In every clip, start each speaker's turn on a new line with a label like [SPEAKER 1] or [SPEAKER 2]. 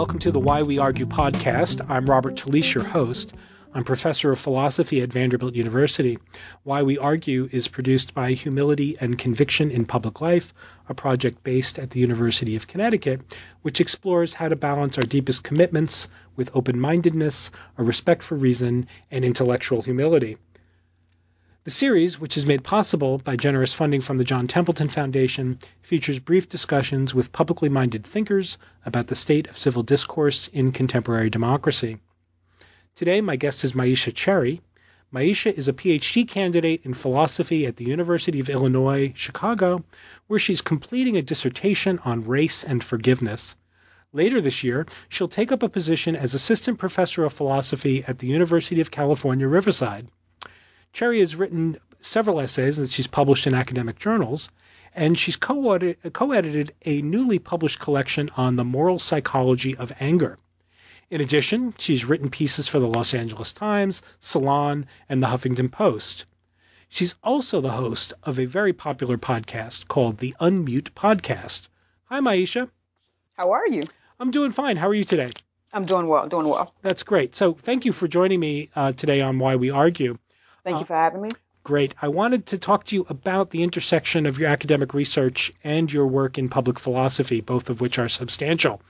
[SPEAKER 1] welcome to the Why We Argue podcast. I'm Robert Talisse, your host. I'm professor of philosophy at Vanderbilt University. Why We Argue is produced by Humility and Conviction in Public Life, a project based at the University of Connecticut, which explores how to balance our deepest commitments with open mindedness, a respect for reason, and intellectual humility. The series, which is made possible by generous funding from the John Templeton Foundation, features brief discussions with publicly minded thinkers about the state of civil discourse in contemporary democracy. Today, my guest is Myisha Cherry. Myisha is a PhD candidate in philosophy at the University of Illinois, Chicago, where she's completing a dissertation on race and forgiveness. Later this year, she'll take up a position as assistant professor of philosophy at the University of California, Riverside. Cherry has written several essays that she's published in academic journals, and she's co edited a newly published collection on the moral psychology of anger. In addition, she's written pieces for the Los Angeles Times, Salon, and the Huffington Post. She's also the host of a very popular podcast called the Unmute Podcast. Hi, Myisha.
[SPEAKER 2] How are you?
[SPEAKER 1] I'm doing fine. How are you today?
[SPEAKER 2] I'm doing well, doing well.
[SPEAKER 1] That's great. So, thank you for joining me uh, today on Why We Argue.
[SPEAKER 2] Thank you uh, for having me.
[SPEAKER 1] Great. I wanted to talk to you about the intersection of your academic research and your work in public philosophy, both of which are substantial.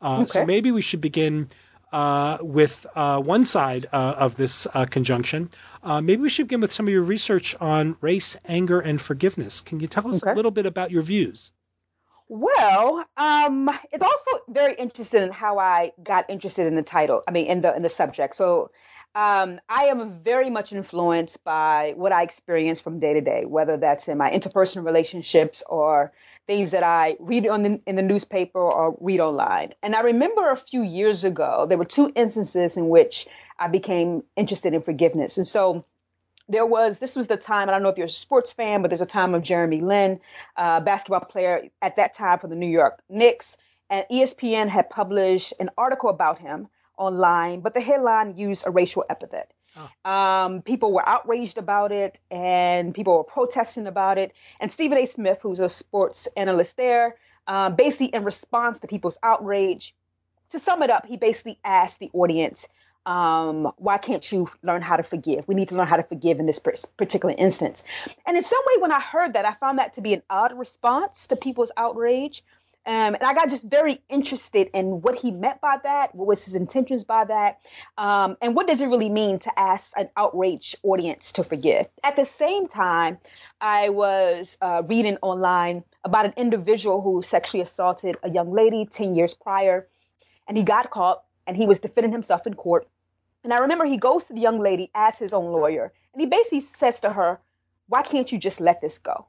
[SPEAKER 1] Uh, okay. So maybe we should begin uh, with uh, one side uh, of this uh, conjunction. maybe we should begin with some of your research on race, anger, and forgiveness. Can you tell us okay. a little bit about your views?
[SPEAKER 2] Well, um, it's also very interesting in how I got interested in the title. I mean, in the in the subject. So um, I am very much influenced by what I experience from day to day, whether that's in my interpersonal relationships or things that I read on the, in the newspaper or read online. And I remember a few years ago, there were two instances in which I became interested in forgiveness. And so there was this was the time i don't know if you're a sports fan but there's a time of jeremy lin uh, basketball player at that time for the new york knicks and espn had published an article about him online, but the headline used a racial epithet. Oh. Um, people were outraged about it and people were protesting about it. And Stephen A. Smith, who's a sports analyst there, um, basically in response to people's outrage, to sum it up, he basically asked the audience, um, why can't you learn how to forgive? We need to learn how to forgive in this particular instance. And in some way, when I heard that, I found that to be an odd response to people's outrage. Um, and I got just very interested in what he meant by that, what was his intentions by that, um, and what does it really mean to ask an outraged audience to forgive. At the same time, I was uh, reading online about an individual who sexually assaulted a young lady 10 years prior, and he got caught and he was defending himself in court. And I remember he goes to the young lady as his own lawyer, and he basically says to her, Why can't you just let this go?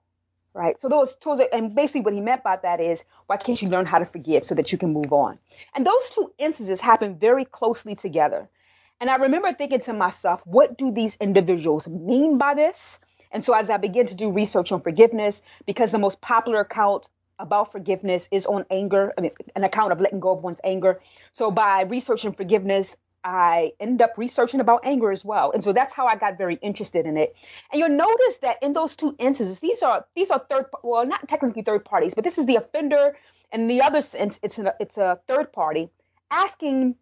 [SPEAKER 2] Right? So those tools, are, and basically what he meant by that is, why can't you learn how to forgive so that you can move on? And those two instances happen very closely together. And I remember thinking to myself, what do these individuals mean by this? And so as I began to do research on forgiveness, because the most popular account about forgiveness is on anger, I mean, an account of letting go of one's anger. So by researching forgiveness, I ended up researching about anger as well. And so that's how I got very interested in it. And you'll notice that in those two instances, these are these are third well, not technically third parties, but this is the offender. And in the other sense, it's a, it's a third party asking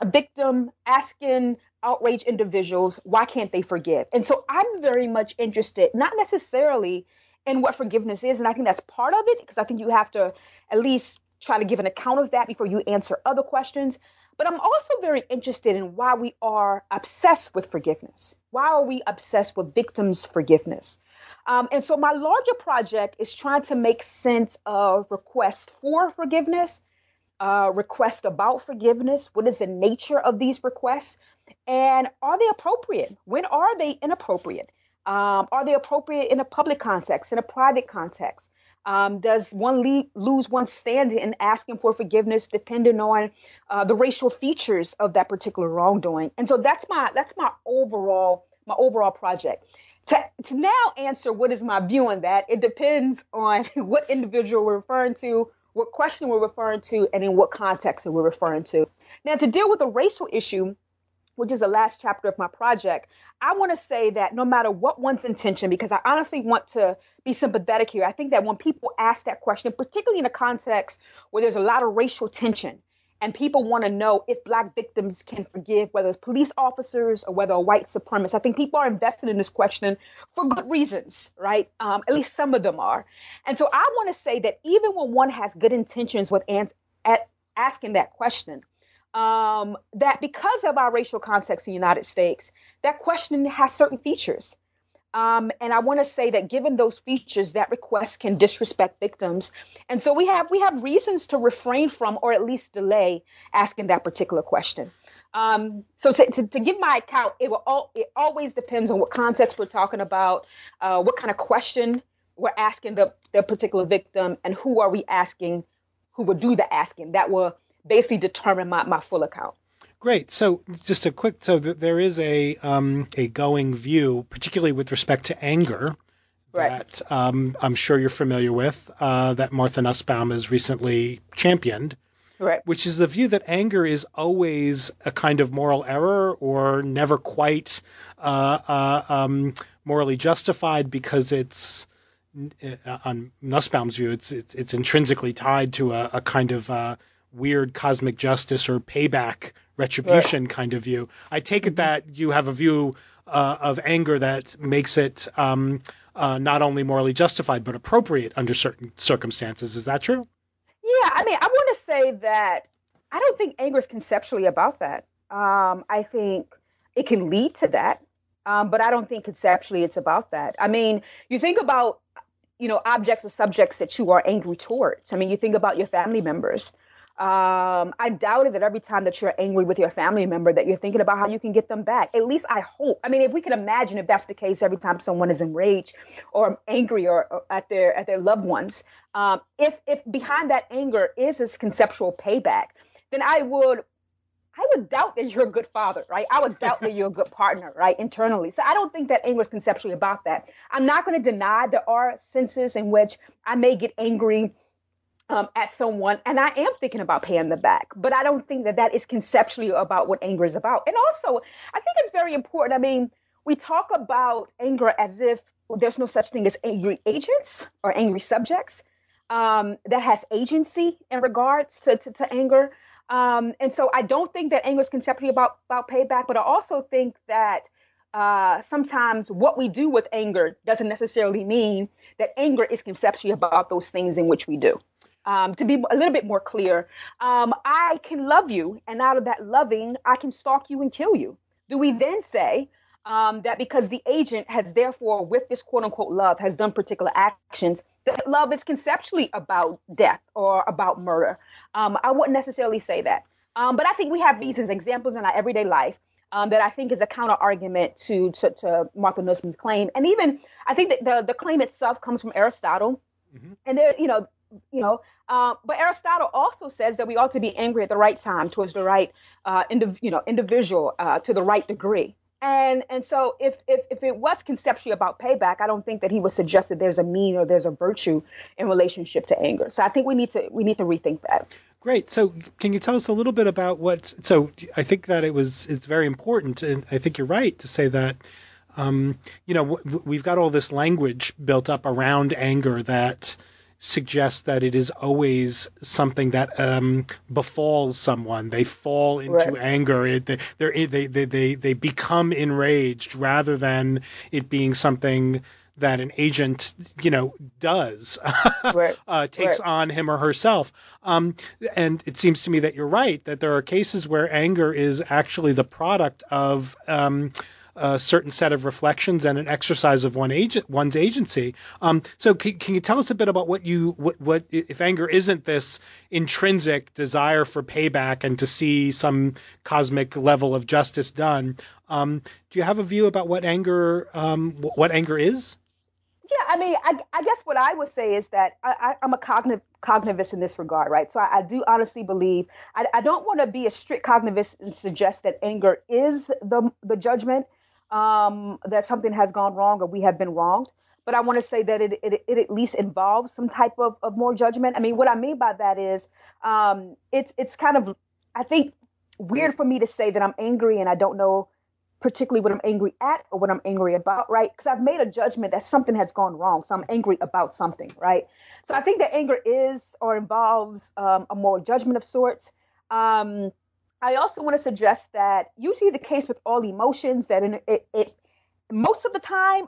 [SPEAKER 2] a victim, asking outraged individuals, why can't they forgive? And so I'm very much interested, not necessarily in what forgiveness is, and I think that's part of it, because I think you have to at least try to give an account of that before you answer other questions. But I'm also very interested in why we are obsessed with forgiveness. Why are we obsessed with victims' forgiveness? Um, and so my larger project is trying to make sense of requests for forgiveness, uh, requests about forgiveness. What is the nature of these requests? And are they appropriate? When are they inappropriate? Um, are they appropriate in a public context, in a private context? Um, does one le- lose one's standing in asking for forgiveness depending on uh, the racial features of that particular wrongdoing? And so that's my that's my overall my overall project. To, to now answer what is my view on that, it depends on what individual we're referring to, what question we're referring to, and in what context we're referring to. Now, to deal with the racial issue, which is the last chapter of my project, I want to say that no matter what one's intention, because I honestly want to be sympathetic here, I think that when people ask that question, particularly in a context where there's a lot of racial tension, and people want to know if black victims can forgive, whether it's police officers or whether a white supremacist. I think people are invested in this question for good reasons, right? Um, at least some of them are. And so I want to say that even when one has good intentions with ans- asking that question, um, that because of our racial context in the United States, that question has certain features. Um, and I want to say that given those features, that request can disrespect victims, and so we have we have reasons to refrain from, or at least delay, asking that particular question. Um, so to, to, to, give my account, it will all, it always depends on what context we're talking about, uh, what kind of question we're asking the the particular victim, and who are we asking, who will do the asking. That will basically determine my, my full account.
[SPEAKER 1] Great. So, just a quick so there is a um, a going view, particularly with respect to anger, right. that um, I'm sure you're familiar with, uh, that Martha Nussbaum has recently championed.
[SPEAKER 2] Right.
[SPEAKER 1] Which is the view that anger is always a kind of moral error or never quite uh, uh, um, morally justified because it's uh, on Nussbaum's view, it's it's, it's intrinsically tied to a, a kind of uh, weird cosmic justice or payback retribution right. kind of view. I take it mm-hmm. that you have a view uh, of anger that makes it um, uh, not only morally justified but appropriate under certain circumstances. Is that true?
[SPEAKER 2] Yeah, I mean, I want to say that I don't think anger is conceptually about that. Um, I think it can lead to that, um, but I don't think conceptually it's about that. I mean, you think about you know objects or subjects that you are angry towards. I mean, you think about your family members. Um, I doubt it that every time that you're angry with your family member that you're thinking about how you can get them back. At least I hope. I mean, if we can imagine if that's the case every time someone is enraged or angry or, or at their at their loved ones, um, if if behind that anger is this conceptual payback, then I would I would doubt that you're a good father, right? I would doubt that you're a good partner, right? Internally. So I don't think that anger is conceptually about that. I'm not going to deny there are senses in which I may get angry um, at someone, and I am thinking about paying them back. But I don't think that that is conceptually about what anger is about. And also, I think it's very important. I mean, we talk about anger as if there's no such thing as angry agents or angry subjects um, that has agency in regards to, to, to anger. Um, and so I don't think that anger is conceptually about, about payback, but I also think that uh, sometimes what we do with anger doesn't necessarily mean that anger is conceptually about those things in which we do um, to be a little bit more clear, um, I can love you, and out of that loving, I can stalk you and kill you. Do we then say um, that because the agent has therefore, with this quote unquote love, has done particular actions, that love is conceptually about death or about murder? Um, I wouldn't necessarily say that. Um, but I think we have reasons, examples in our everyday life um, that I think is a counter argument to, to, to Martha Nussbaum's claim. And even I think that the, the claim itself comes from Aristotle. Mm-hmm. And there, you know, you know, uh, but Aristotle also says that we ought to be angry at the right time towards the right, uh, indiv- you know, individual uh, to the right degree. And and so if, if if it was conceptually about payback, I don't think that he would suggest that there's a mean or there's a virtue in relationship to anger. So I think we need to we need to rethink that.
[SPEAKER 1] Great. So can you tell us a little bit about what? So I think that it was it's very important, and I think you're right to say that. Um, you know, we've got all this language built up around anger that suggests that it is always something that um, befalls someone. They fall into right. anger. It, they, they, they, they, they become enraged rather than it being something that an agent, you know, does, right. uh, takes right. on him or herself. Um, and it seems to me that you're right, that there are cases where anger is actually the product of. Um, a certain set of reflections and an exercise of one agent, one's agency. Um, so, can, can, you tell us a bit about what you what what if anger isn't this intrinsic desire for payback and to see some cosmic level of justice done? Um, do you have a view about what anger um, what anger is?
[SPEAKER 2] Yeah, I mean, I, I, guess what I would say is that I, am a cognitive cognitivist in this regard, right? So I, I do honestly believe I, I don't want to be a strict cognitivist and suggest that anger is the the judgment um, that something has gone wrong or we have been wronged. But I want to say that it, it, it, at least involves some type of, of more judgment. I mean, what I mean by that is um, it's it's kind of I think weird for me to say that I'm angry and I don't know particularly what I'm angry at or what I'm angry about, right? Because I've made a judgment that something has gone wrong, so I'm angry about something, right? So I think that anger is or involves um, a moral judgment of sorts. Um, I also want to suggest that usually the case with all emotions that in, it, it most of the time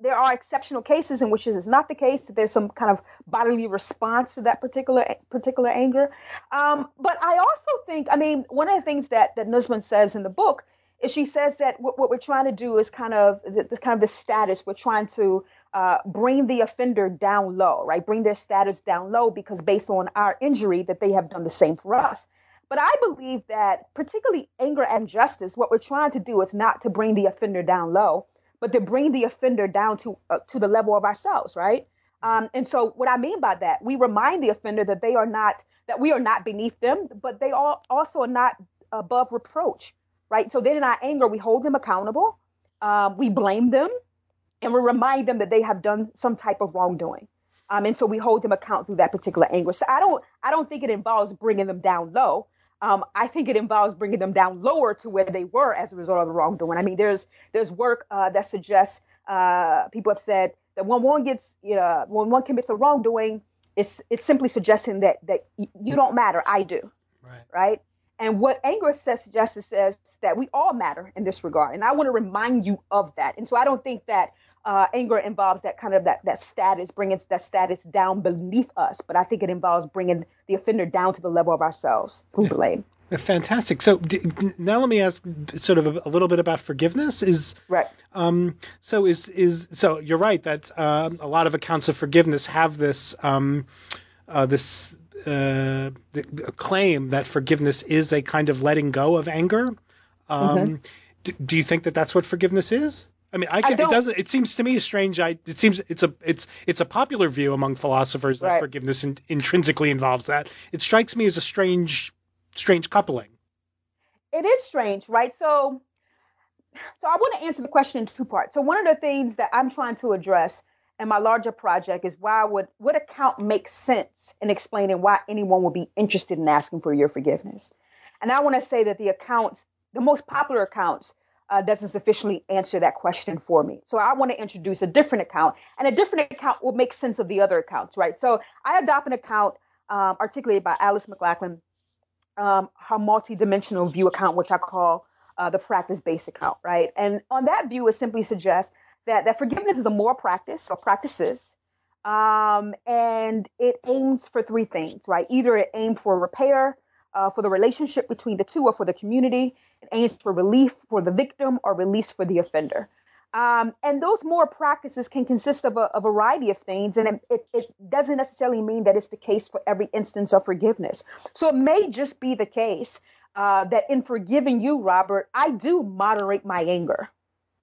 [SPEAKER 2] there are exceptional cases in which this is not the case. That there's some kind of bodily response to that particular particular anger. Um, but I also think, I mean, one of the things that that Nussbaum says in the book is she says that what, what we're trying to do is kind of this kind of the status. We're trying to uh, bring the offender down low, right? Bring their status down low because based on our injury, that they have done the same for us. But I believe that particularly anger and justice, what we're trying to do is not to bring the offender down low but to bring the offender down to uh, to the level of ourselves, right? Um, and so, what I mean by that, we remind the offender that they are not that we are not beneath them, but they are also not above reproach, right? So then, in our anger, we hold them accountable, um, we blame them, and we remind them that they have done some type of wrongdoing. Um, and so we hold them account through that particular anger. So I don't, I don't think it involves bringing them down low. Um, I think it involves bringing them down lower to where they were as a result of the wrongdoing. I mean, there's there's work uh, that suggests uh, people have said that when one gets you know, when one commits a wrongdoing, it's it's simply suggesting that that you don't matter, I do, right? Right. And what anger says, justice says that we all matter in this regard, and I want to remind you of that. And so I don't think that uh, anger involves that kind of that that status, bringing that status down beneath us. But I think it involves bringing the offender down to the level of ourselves through blame.
[SPEAKER 1] Fantastic. So now let me ask sort of a, a, little bit about forgiveness. Is
[SPEAKER 2] right.
[SPEAKER 1] Um, so is is so you're right that um, a lot of accounts of forgiveness have this um, uh, this uh, claim that forgiveness is a kind of letting go of anger. Um, mm-hmm. do, do you think that that's what forgiveness is? I mean, I, I it doesn't. It seems to me strange. I it seems it's a it's it's a popular view among philosophers that right. forgiveness in, intrinsically involves that. It strikes me as a strange strange coupling.
[SPEAKER 2] It is strange, right? So, so I want to answer the question in two parts. So one of the things that I'm trying to address in my larger project is why would what account makes sense in explaining why anyone would be interested in asking for your forgiveness. And I want to say that the accounts, the most popular accounts uh, doesn't sufficiently answer that question for me. So I want to introduce a different account, and a different account will make sense of the other accounts, right? So I adopt an account um, articulated by Alice MacLachlan, um, her multi-dimensional view account, which I call uh, the practice-based account, right? And on that view, it simply suggests that that forgiveness is a moral practice or practices, um, and it aims for three things, right? Either it aims for repair, uh, for the relationship between the two, or for the community it aims for relief for the victim or release for the offender. Um, and those more practices can consist of a, a variety of things, and it, it, it, doesn't necessarily mean that it's the case for every instance of forgiveness. So it may just be the case uh, that in forgiving you, Robert, I do moderate my anger,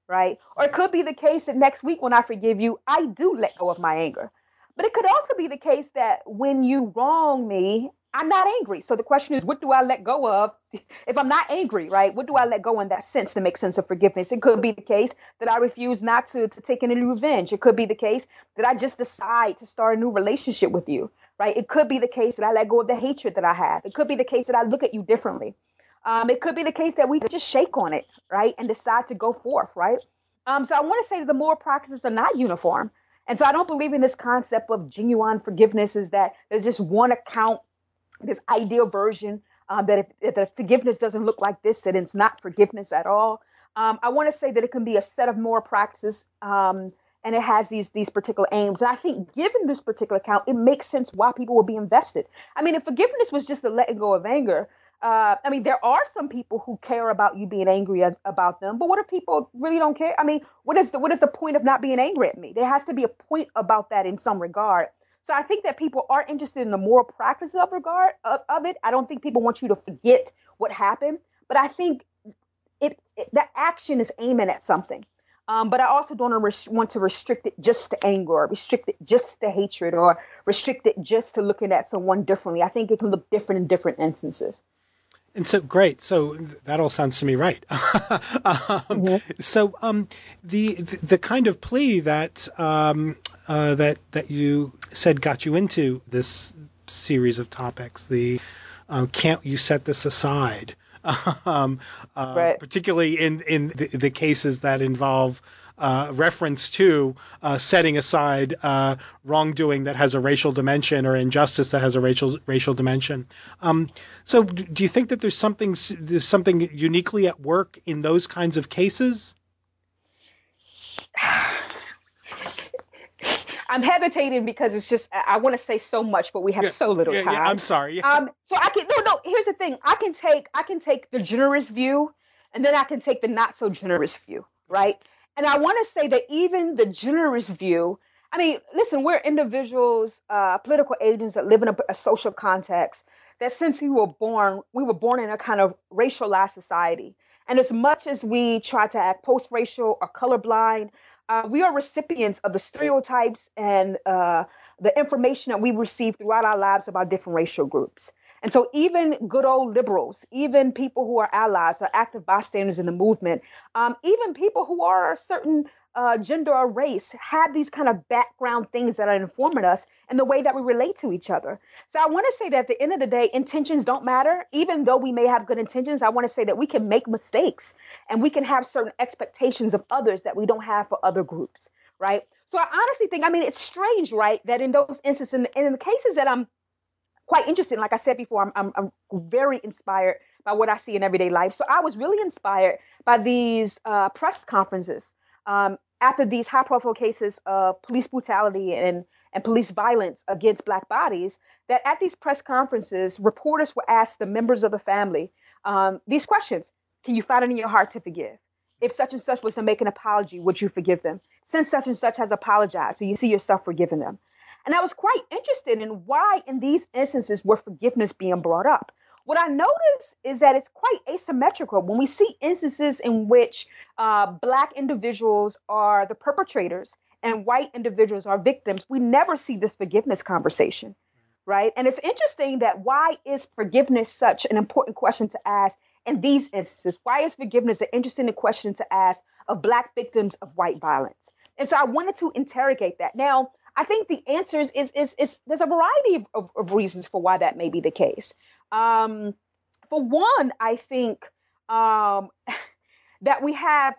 [SPEAKER 2] right? Or it could be the case that next week when I forgive you, I do let go of my anger. But it could also be the case that when you wrong me, I'm not angry. So the question is, what do I let go of? If I'm not angry, right? What do I let go in that sense to make sense of forgiveness? It could be the case that I refuse not to, to take any revenge. It could be the case that I just decide to start a new relationship with you, right? It could be the case that I let go of the hatred that I have. It could be the case that I look at you differently. Um, it could be the case that we just shake on it, right? And decide to go forth, right? Um, so I want to say that the moral practices are not uniform. And so I don't believe in this concept of genuine forgiveness is that there's just one account this ideal version um, that if, if, the forgiveness doesn't look like this, that it's not forgiveness at all. Um, I want to say that it can be a set of more practices, um, and it has these these particular aims. And I think, given this particular account, it makes sense why people would be invested. I mean, if forgiveness was just a letting go of anger, uh, I mean, there are some people who care about you being angry about them, but what if people really don't care? I mean, what is the what is the point of not being angry at me? There has to be a point about that in some regard. So I think that people are interested in the moral practice of regard of, of it. I don't think people want you to forget what happened, but I think it, it the action is aiming at something. Um, but I also don't want to restrict it just to anger, or restrict it just to hatred, or restrict it just to looking at someone differently. I think it can look different in different instances.
[SPEAKER 1] And so great. So that all sounds to me right. um, mm-hmm. So um, the, the, the kind of plea that um, uh, that that you said got you into this series of topics, the uh, can't you set this aside? um, uh, right. particularly in in the, the, cases that involve uh, reference to uh, setting aside uh, wrongdoing that has a racial dimension or injustice that has a racial racial dimension. Um, so, do you think that there's something there's something uniquely at work in those kinds of cases?
[SPEAKER 2] I'm hesitating because it's just I want to say so much, but we have yeah, so little
[SPEAKER 1] yeah,
[SPEAKER 2] time.
[SPEAKER 1] Yeah, I'm sorry.
[SPEAKER 2] Um, so I can no no. Here's the thing. I can take I can take the generous view, and then I can take the not so generous view, right? And I want to say that even the generous view. I mean, listen, we're individuals, uh, political agents that live in a, a social context. That since we were born, we were born in a kind of racialized society. And as much as we try to act post racial or colorblind, uh, we are recipients of the stereotypes and uh, the information that we receive throughout our lives about different racial groups. And so, even good old liberals, even people who are allies or active bystanders in the movement, um, even people who are certain uh, gender or race have these kind of background things that are informing us and the way that we relate to each other. So I want to say that at the end of the day, intentions don't matter. Even though we may have good intentions, I want to say that we can make mistakes and we can have certain expectations of others that we don't have for other groups, right? So I honestly think, I mean, it's strange, right, that in those instances, and in the cases that I'm quite interested in, like I said before, I'm, I'm, I'm very inspired by what I see in everyday life. So I was really inspired by these uh, press conferences um, after these high profile cases of police brutality and, and police violence against Black bodies, that at these press conferences, reporters would ask the members of the family um, these questions Can you find it in your heart to forgive? If such and such was to make an apology, would you forgive them? Since such and such has apologized, so you see yourself forgiving them. And I was quite interested in why, in these instances, were forgiveness being brought up. What I notice is that it's quite asymmetrical when we see instances in which uh, Black individuals are the perpetrators and white individuals are victims. We never see this forgiveness conversation, right? And it's interesting that why is forgiveness such an important question to ask in these instances? Why is forgiveness an interesting question to ask of Black victims of white violence? And so I wanted to interrogate that. Now, I think the answer is, is, is, is there's a variety of, of, of, reasons for why that may be the case. Um, for one, I think um, that we have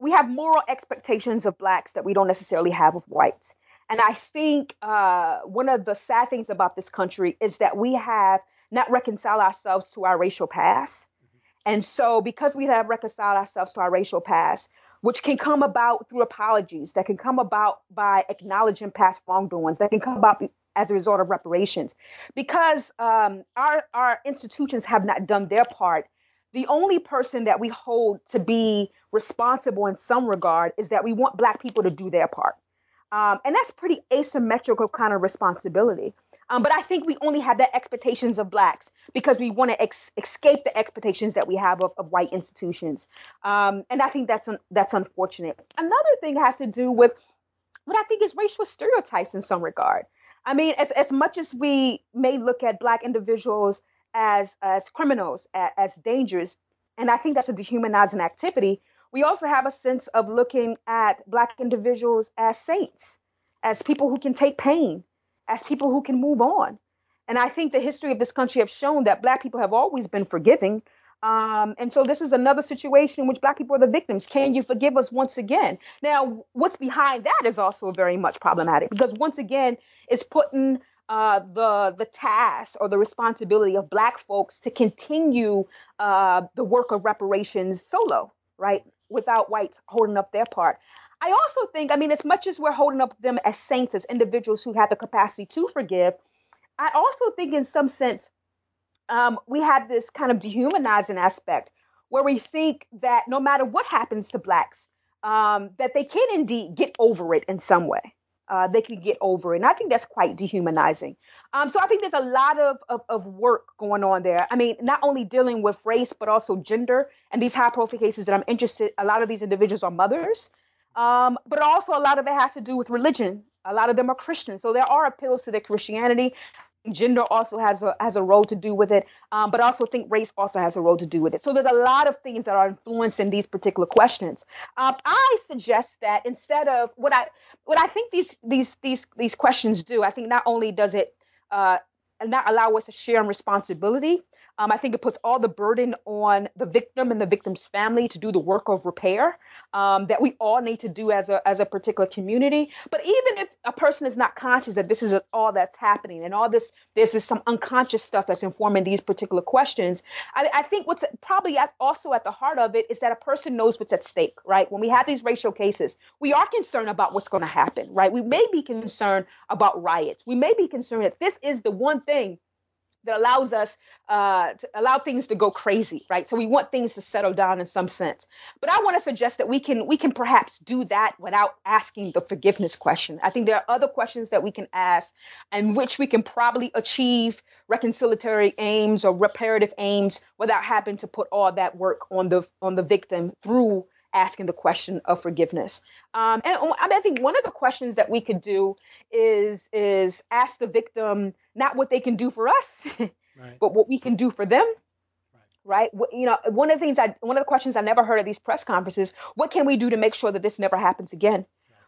[SPEAKER 2] we have moral expectations of blacks that we don't necessarily have of whites. And I think uh, one of the sad things about this country is that we have not reconciled ourselves to our racial past. Mm-hmm. And so, because we have reconciled ourselves to our racial past, which can come about through apologies, that can come about by acknowledging past wrongdoings, that can come about as a result of reparations. Because um, our, our institutions have not done their part, the only person that we hold to be responsible in some regard is that we want Black people to do their part. Um, and that's pretty asymmetrical kind of responsibility. Um, but I think we only have the expectations of blacks because we want to ex- escape the expectations that we have of, of white institutions. Um, and I think that's un- that's unfortunate. Another thing has to do with what I think is racial stereotypes in some regard. I mean, as, as much as we may look at black individuals as as criminals, as, as dangerous, and I think that's a dehumanizing activity, we also have a sense of looking at black individuals as saints, as people who can take pain, as people who can move on. And I think the history of this country have shown that Black people have always been forgiving. Um, and so this is another situation in which Black people are the victims. Can you forgive us once again? Now, what's behind that is also very much problematic because once again, it's putting uh, the the task or the responsibility of Black folks to continue uh, the work of reparations solo, right, without whites holding up their part. I also think, I mean, as much as we're holding up them as saints, as individuals who have the capacity to forgive, I also think, in some sense, um, we have this kind of dehumanizing aspect where we think that no matter what happens to blacks, um, that they can indeed get over it in some way. Uh, they can get over it. And I think that's quite dehumanizing. Um, so I think there's a lot of, of, of, work going on there. I mean, not only dealing with race, but also gender. And these high profile cases that I'm interested, a lot of these individuals are mothers. Um, but also a lot of it has to do with religion. A lot of them are Christians, so there are appeals to their Christianity. Gender also has a has a role to do with it, um, but I also think race also has a role to do with it. So there's a lot of things that are influencing these particular questions. Um, I suggest that instead of what I what I think these these these these questions do, I think not only does it uh, not allow us to share in responsibility, Um, I think it puts all the burden on the victim and the victim's family to do the work of repair um, that we all need to do as a as a particular community. But even if a person is not conscious that this is all that's happening and all this, this is some unconscious stuff that's informing these particular questions. I, I think what's probably at, also at the heart of it is that a person knows what's at stake, right? When we have these racial cases, we are concerned about what's going to happen, right? We may be concerned about riots. We may be concerned that this is the one thing that allows us uh, to allow things to go crazy, right? So we want things to settle down in some sense. But I want to suggest that we can we can perhaps do that without asking the forgiveness question. I think there are other questions that we can ask, and which we can probably achieve reconciliatory aims or reparative aims without having to put all that work on the on the victim through asking the question of forgiveness. Um, and I, mean, I think one of the questions that we could do is is ask the victim not what they can do for us, right. but what we can do for them. Right. right. You know, one of the things I, one of the questions I never heard at these press conferences, what can we do to make sure that this never happens again?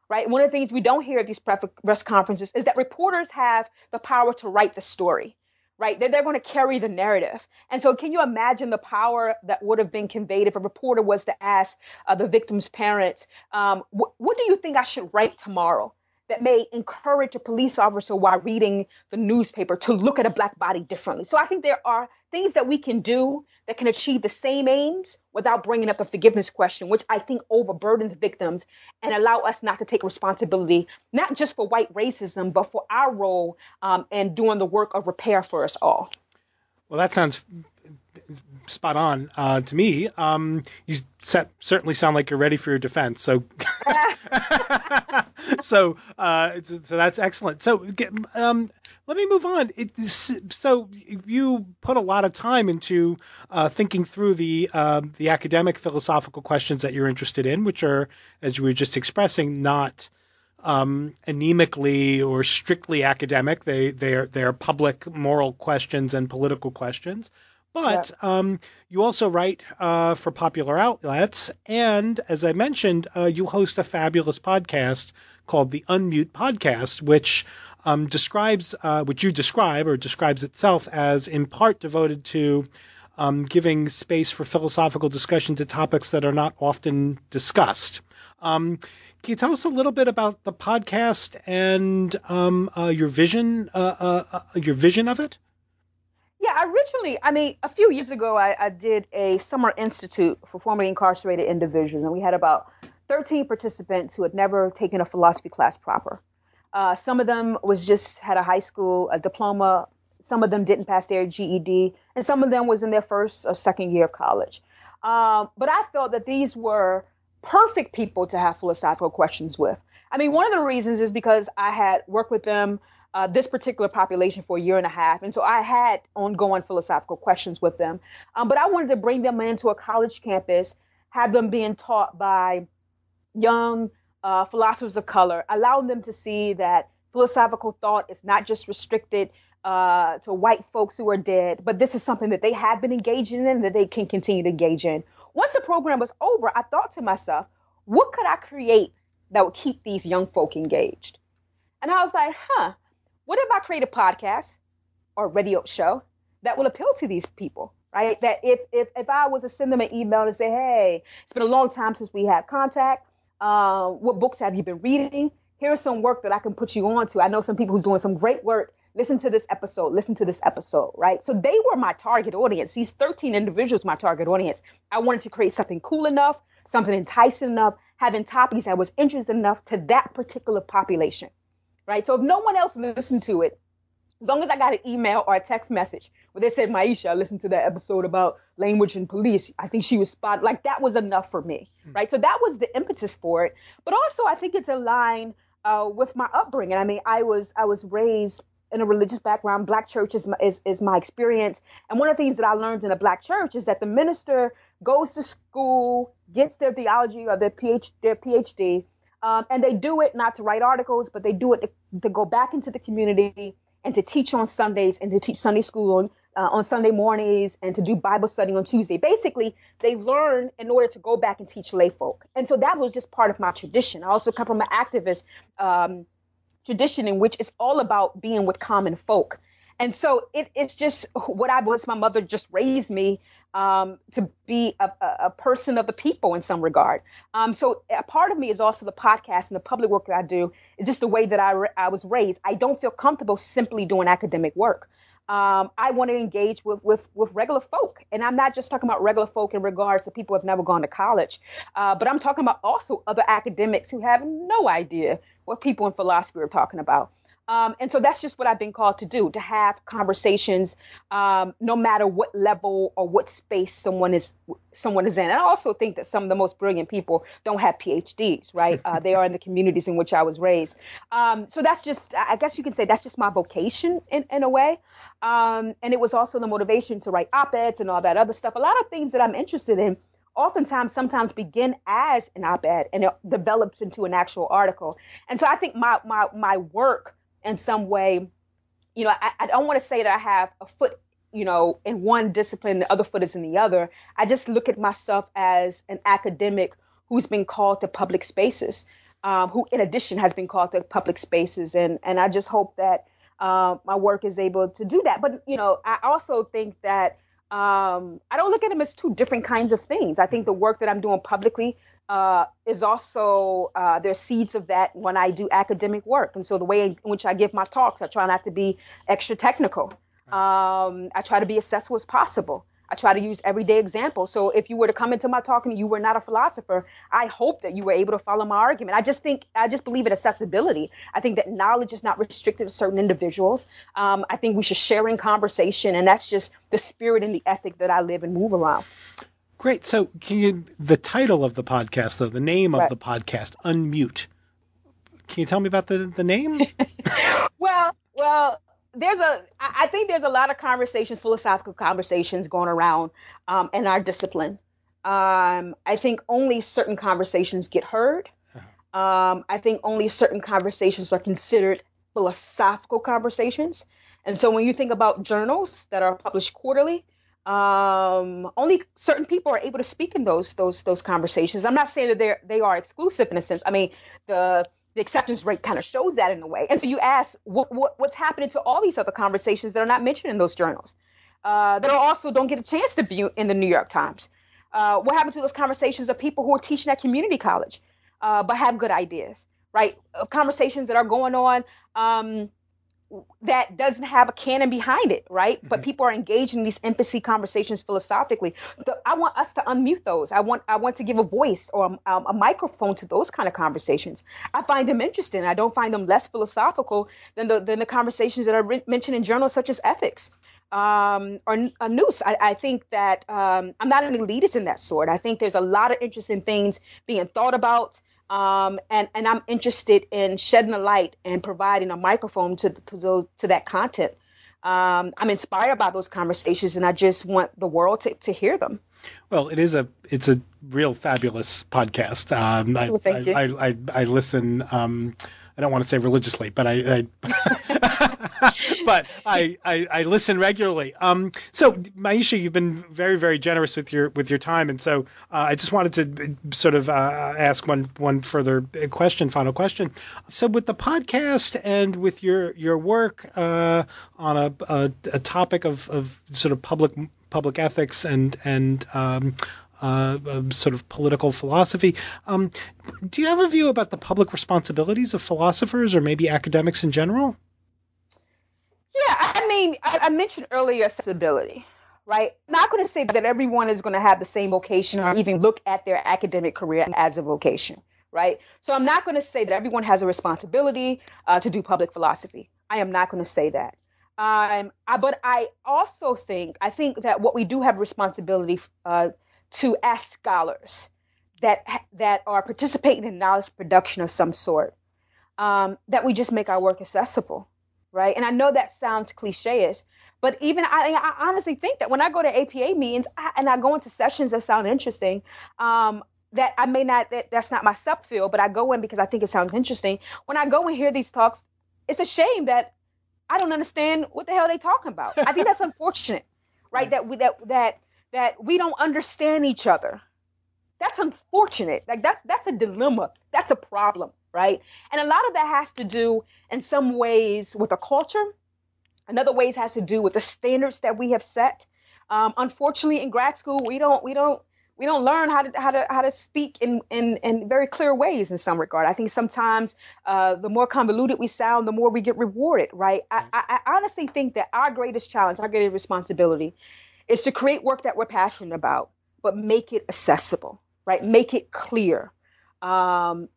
[SPEAKER 2] Right. One of the things we don't hear at these press conferences is that reporters have the power to write the story right? They're, they're going to carry the narrative. And so, can you imagine the power that would have been conveyed if a reporter was to ask uh, the victim's parents, um, wh- What do you think I should write tomorrow? That may encourage a police officer while reading the newspaper to look at a black body differently. So I think there are things that we can do that can achieve the same aims without bringing up a forgiveness question, which I think overburdens victims and allow us not to take responsibility, not just for white racism, but for our role um, in doing the work of repair for us all.
[SPEAKER 1] Well, that sounds spot on uh, to me. Um, you set, certainly sound like you're ready for your defense. So, so, uh, so that's excellent. So, um, let me move on. It, so, you put a lot of time into uh, thinking through the uh, the academic philosophical questions that you're interested in, which are, as you were just expressing, not um, anemically or strictly academic. They they are they are public moral questions and political questions. But um, you also write uh, for popular outlets, and as I mentioned, uh, you host a fabulous podcast called the Unmute Podcast, which um, describes, uh, which you describe or describes itself as in part devoted to um, giving space for philosophical discussion to topics that are not often discussed. Um, can you tell us a little bit about the podcast and um, uh, your vision, uh, uh, uh, your vision of it?
[SPEAKER 2] Yeah, originally, I mean, a few years ago, I, I did a summer institute for formerly incarcerated individuals, and we had about 13 participants who had never taken a philosophy class proper. Uh, some of them was just had a high school a diploma. Some of them didn't pass their GED, and some of them was in their first or second year of college. Um, but I felt that these were perfect people to have philosophical questions with. I mean, one of the reasons is because I had worked with them uh, this particular population for a year and a half. And so I had ongoing philosophical questions with them. Um, but I wanted to bring them into a college campus, have them being taught by young uh, philosophers of color, allowing them to see that philosophical thought is not just restricted uh, to white folks who are dead, but this is something that they have been engaging in that they can continue to engage in. Once the program was over, I thought to myself, what could I create that would keep these young folk engaged? And I was like, huh, what if I create a podcast or radio show that will appeal to these people? Right. That if if if I was to send them an email and say, hey, it's been a long time since we had contact. Uh, what books have you been reading? Here's some work that I can put you on to. I know some people who's doing some great work. Listen to this episode. Listen to this episode. Right. So they were my target audience. These 13 individuals, my target audience. I wanted to create something cool enough, something enticing enough, having topics that was interesting enough to that particular population right? So if no one else listened to it, as long as I got an email or a text message where they said, Myisha, I listened to that episode about language and police. I think she was spot like that was enough for me, mm-hmm. right? So that was the impetus for it. But also, I think it's aligned uh, with my upbringing. I mean, I was I was raised in a religious background. Black church is my, is, is my experience. And one of the things that I learned in a black church is that the minister goes to school, gets their theology or their PhD, their PhD, um, and they do it not to write articles, but they do it to, to, go back into the community and to teach on Sundays and to teach Sunday school on uh, on Sunday mornings and to do Bible study on Tuesday. Basically, they learn in order to go back and teach lay folk. And so that was just part of my tradition. I also come from an activist um, tradition in which it's all about being with common folk. And so it, it's just what I was. My mother just raised me um, to be a, a, person of the people in some regard. Um, so a part of me is also the podcast and the public work that I do is just the way that I, I was raised. I don't feel comfortable simply doing academic work. Um, I want to engage with, with, with regular folk. And I'm not just talking about regular folk in regards to people who have never gone to college, uh, but I'm talking about also other academics who have no idea what people in philosophy are talking about. Um, and so that's just what I've been called to do to have conversations, um, no matter what level or what space someone is someone is in. And I also think that some of the most brilliant people don't have PhDs, right? Uh, they are in the communities in which I was raised. Um, so that's just, I guess you could say, that's just my vocation in, in a way. Um, and it was also the motivation to write op-eds and all that other stuff. A lot of things that I'm interested in oftentimes sometimes begin as an op-ed and it develops into an actual article. And so I think my my my work in some way, you know, I, I don't want to say that I have a foot, you know, in one discipline, the other foot is in the other. I just look at myself as an academic who's been called to public spaces, um, who in addition has been called to public spaces, and and I just hope that uh, my work is able to do that. But you know, I also think that um, I don't look at them as two different kinds of things. I think the work that I'm doing publicly uh, is also uh, there's seeds of that when I do academic work, and so the way in which I give my talks, I try not to be extra technical. Um, I try to be accessible as possible. I try to use everyday examples. So if you were to come into my talk and you were not a philosopher, I hope that you were able to follow my argument. I just think, I just believe in accessibility. I think that knowledge is not restricted to certain individuals. Um, I think we should share in conversation, and that's just the spirit and the ethic that I live and move around.
[SPEAKER 1] Great. So, can you the title of the podcast, though, the name of right. the podcast, Unmute? Can you tell me about the the name?
[SPEAKER 2] well, well, there's a I think there's a lot of conversations, philosophical conversations going around um, in our discipline. Um, I think only certain conversations get heard. Uh-huh. Um, I think only certain conversations are considered philosophical conversations. And so when you think about journals that are published quarterly, um, only certain people are able to speak in those those those conversations. I'm not saying that they they are exclusive in a sense. I mean, the the acceptance rate kind of shows that in a way. And so you ask, what, what, what's happening to all these other conversations that are not mentioned in those journals, uh, that also don't get a chance to be in the New York Times? Uh, what happened to those conversations of people who are teaching at community college, uh, but have good ideas, right? Of conversations that are going on um, that doesn't have a canon behind it, right? Mm-hmm. But people are engaged in these empathy conversations philosophically. I want us to unmute those. I want I want to give a voice or a, um, a microphone to those kind of conversations. I find them interesting. I don't find them less philosophical than the than the conversations that are re- mentioned in journals such as Ethics um, or a Nous. I, I think that um, I'm not an elitist in that sort. I think there's a lot of interesting things being thought about um, and and I'm interested in shedding a light and providing a microphone to to, those, to that content. Um, I'm inspired by those conversations, and I just want the world to, to hear them.
[SPEAKER 1] Well, it is a it's a real fabulous podcast. Um, I,
[SPEAKER 2] well,
[SPEAKER 1] I, I, I, I listen. Um, I don't want to say religiously, but I, I but I, I, I listen regularly. Um, so Myisha, you've been very very generous with your with your time, and so uh, I just wanted to sort of uh, ask one one further question, final question. So with the podcast and with your your work uh, on a, a, a topic of of sort of public public ethics and and um, uh, sort of political philosophy. Um, do you have a view about the public responsibilities of philosophers or maybe academics in general?
[SPEAKER 2] Yeah, I mean, I, I mentioned earlier accessibility, right? I'm not going to say that everyone is going to have the same vocation or even look at their academic career as a vocation, right? So I'm not going to say that everyone has a responsibility uh, to do public philosophy. I am not going to say that. Um, I, but I also think I think that what we do have responsibility uh, to ask scholars that that are participating in knowledge production of some sort um, that we just make our work accessible, right? And I know that sounds cliche-ish, but even I, I honestly think that when I go to APA meetings I, and I go into sessions that sound interesting, um, that I may not that, that's not my subfield, but I go in because I think it sounds interesting. When I go and hear these talks, it's a shame that I don't understand what the hell they talking about. I think that's unfortunate, right? That we that that that we don't understand each other. That's unfortunate. Like that's that's a dilemma. That's a problem, right? And a lot of that has to do in some ways with a culture. Another ways has to do with the standards that we have set. Um, unfortunately, in grad school, we don't we don't we don't learn how to how to how to speak in in, in very clear ways in some regard. I think sometimes uh, the more convoluted we sound, the more we get rewarded. Right? I, I, I honestly think that our greatest challenge, our greatest responsibility, is to create work that we're passionate about, but make it accessible. Right? Make it clear. Um,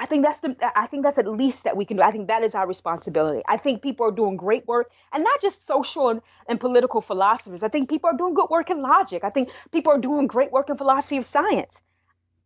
[SPEAKER 2] I think that's the I think that's at least that we can do. I think that is our responsibility. I think people are doing great work and not just social and, and political philosophers. I think people are doing good work in logic. I think people are doing great work in philosophy of science.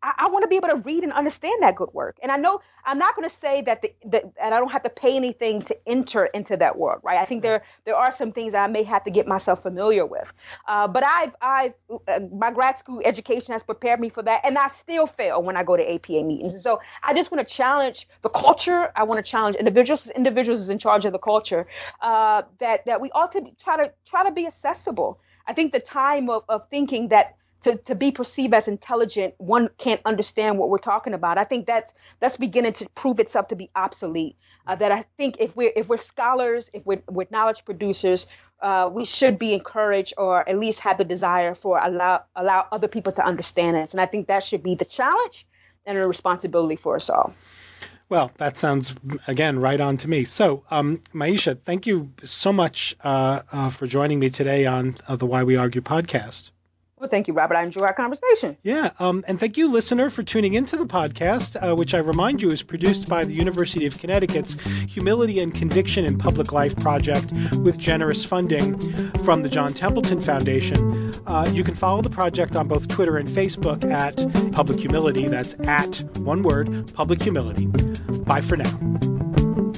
[SPEAKER 2] I, I want to be able to read and understand that good work. And I know I'm not going to say that the, that and I don't have to pay anything to enter into that world, right? I think there there are some things I may have to get myself familiar with. Uh, but I've I've uh, my grad school education has prepared me for that, and I still fail when I go to APA meetings. And so I just want to challenge the culture. I want to challenge individuals. Individuals is in charge of the culture. Uh, that that we ought to try to try to be accessible. I think the time of, of thinking that to, to be perceived as intelligent, one can't understand what we're talking about. I think that's that's beginning to prove itself to be obsolete. Uh, that I think if we're if we're scholars, if we're, we're knowledge producers, uh, we should be encouraged or at least have the desire for allow allow other people to understand us. And I think that should be the challenge and a responsibility for us all.
[SPEAKER 1] Well, that sounds again right on to me. So, um, Myisha, thank you so much uh, uh for joining me today on uh, the Why We Argue podcast.
[SPEAKER 2] Well, thank you, Robert. I enjoy our conversation.
[SPEAKER 1] Yeah. Um, and thank you, listener, for tuning into the podcast, uh, which I remind you is produced by the University of Connecticut's Humility and Conviction in Public Life Project with generous funding from the John Templeton Foundation. Uh, you can follow the project on both Twitter and Facebook at Public Humility. That's at one word, Public Humility. Bye for now.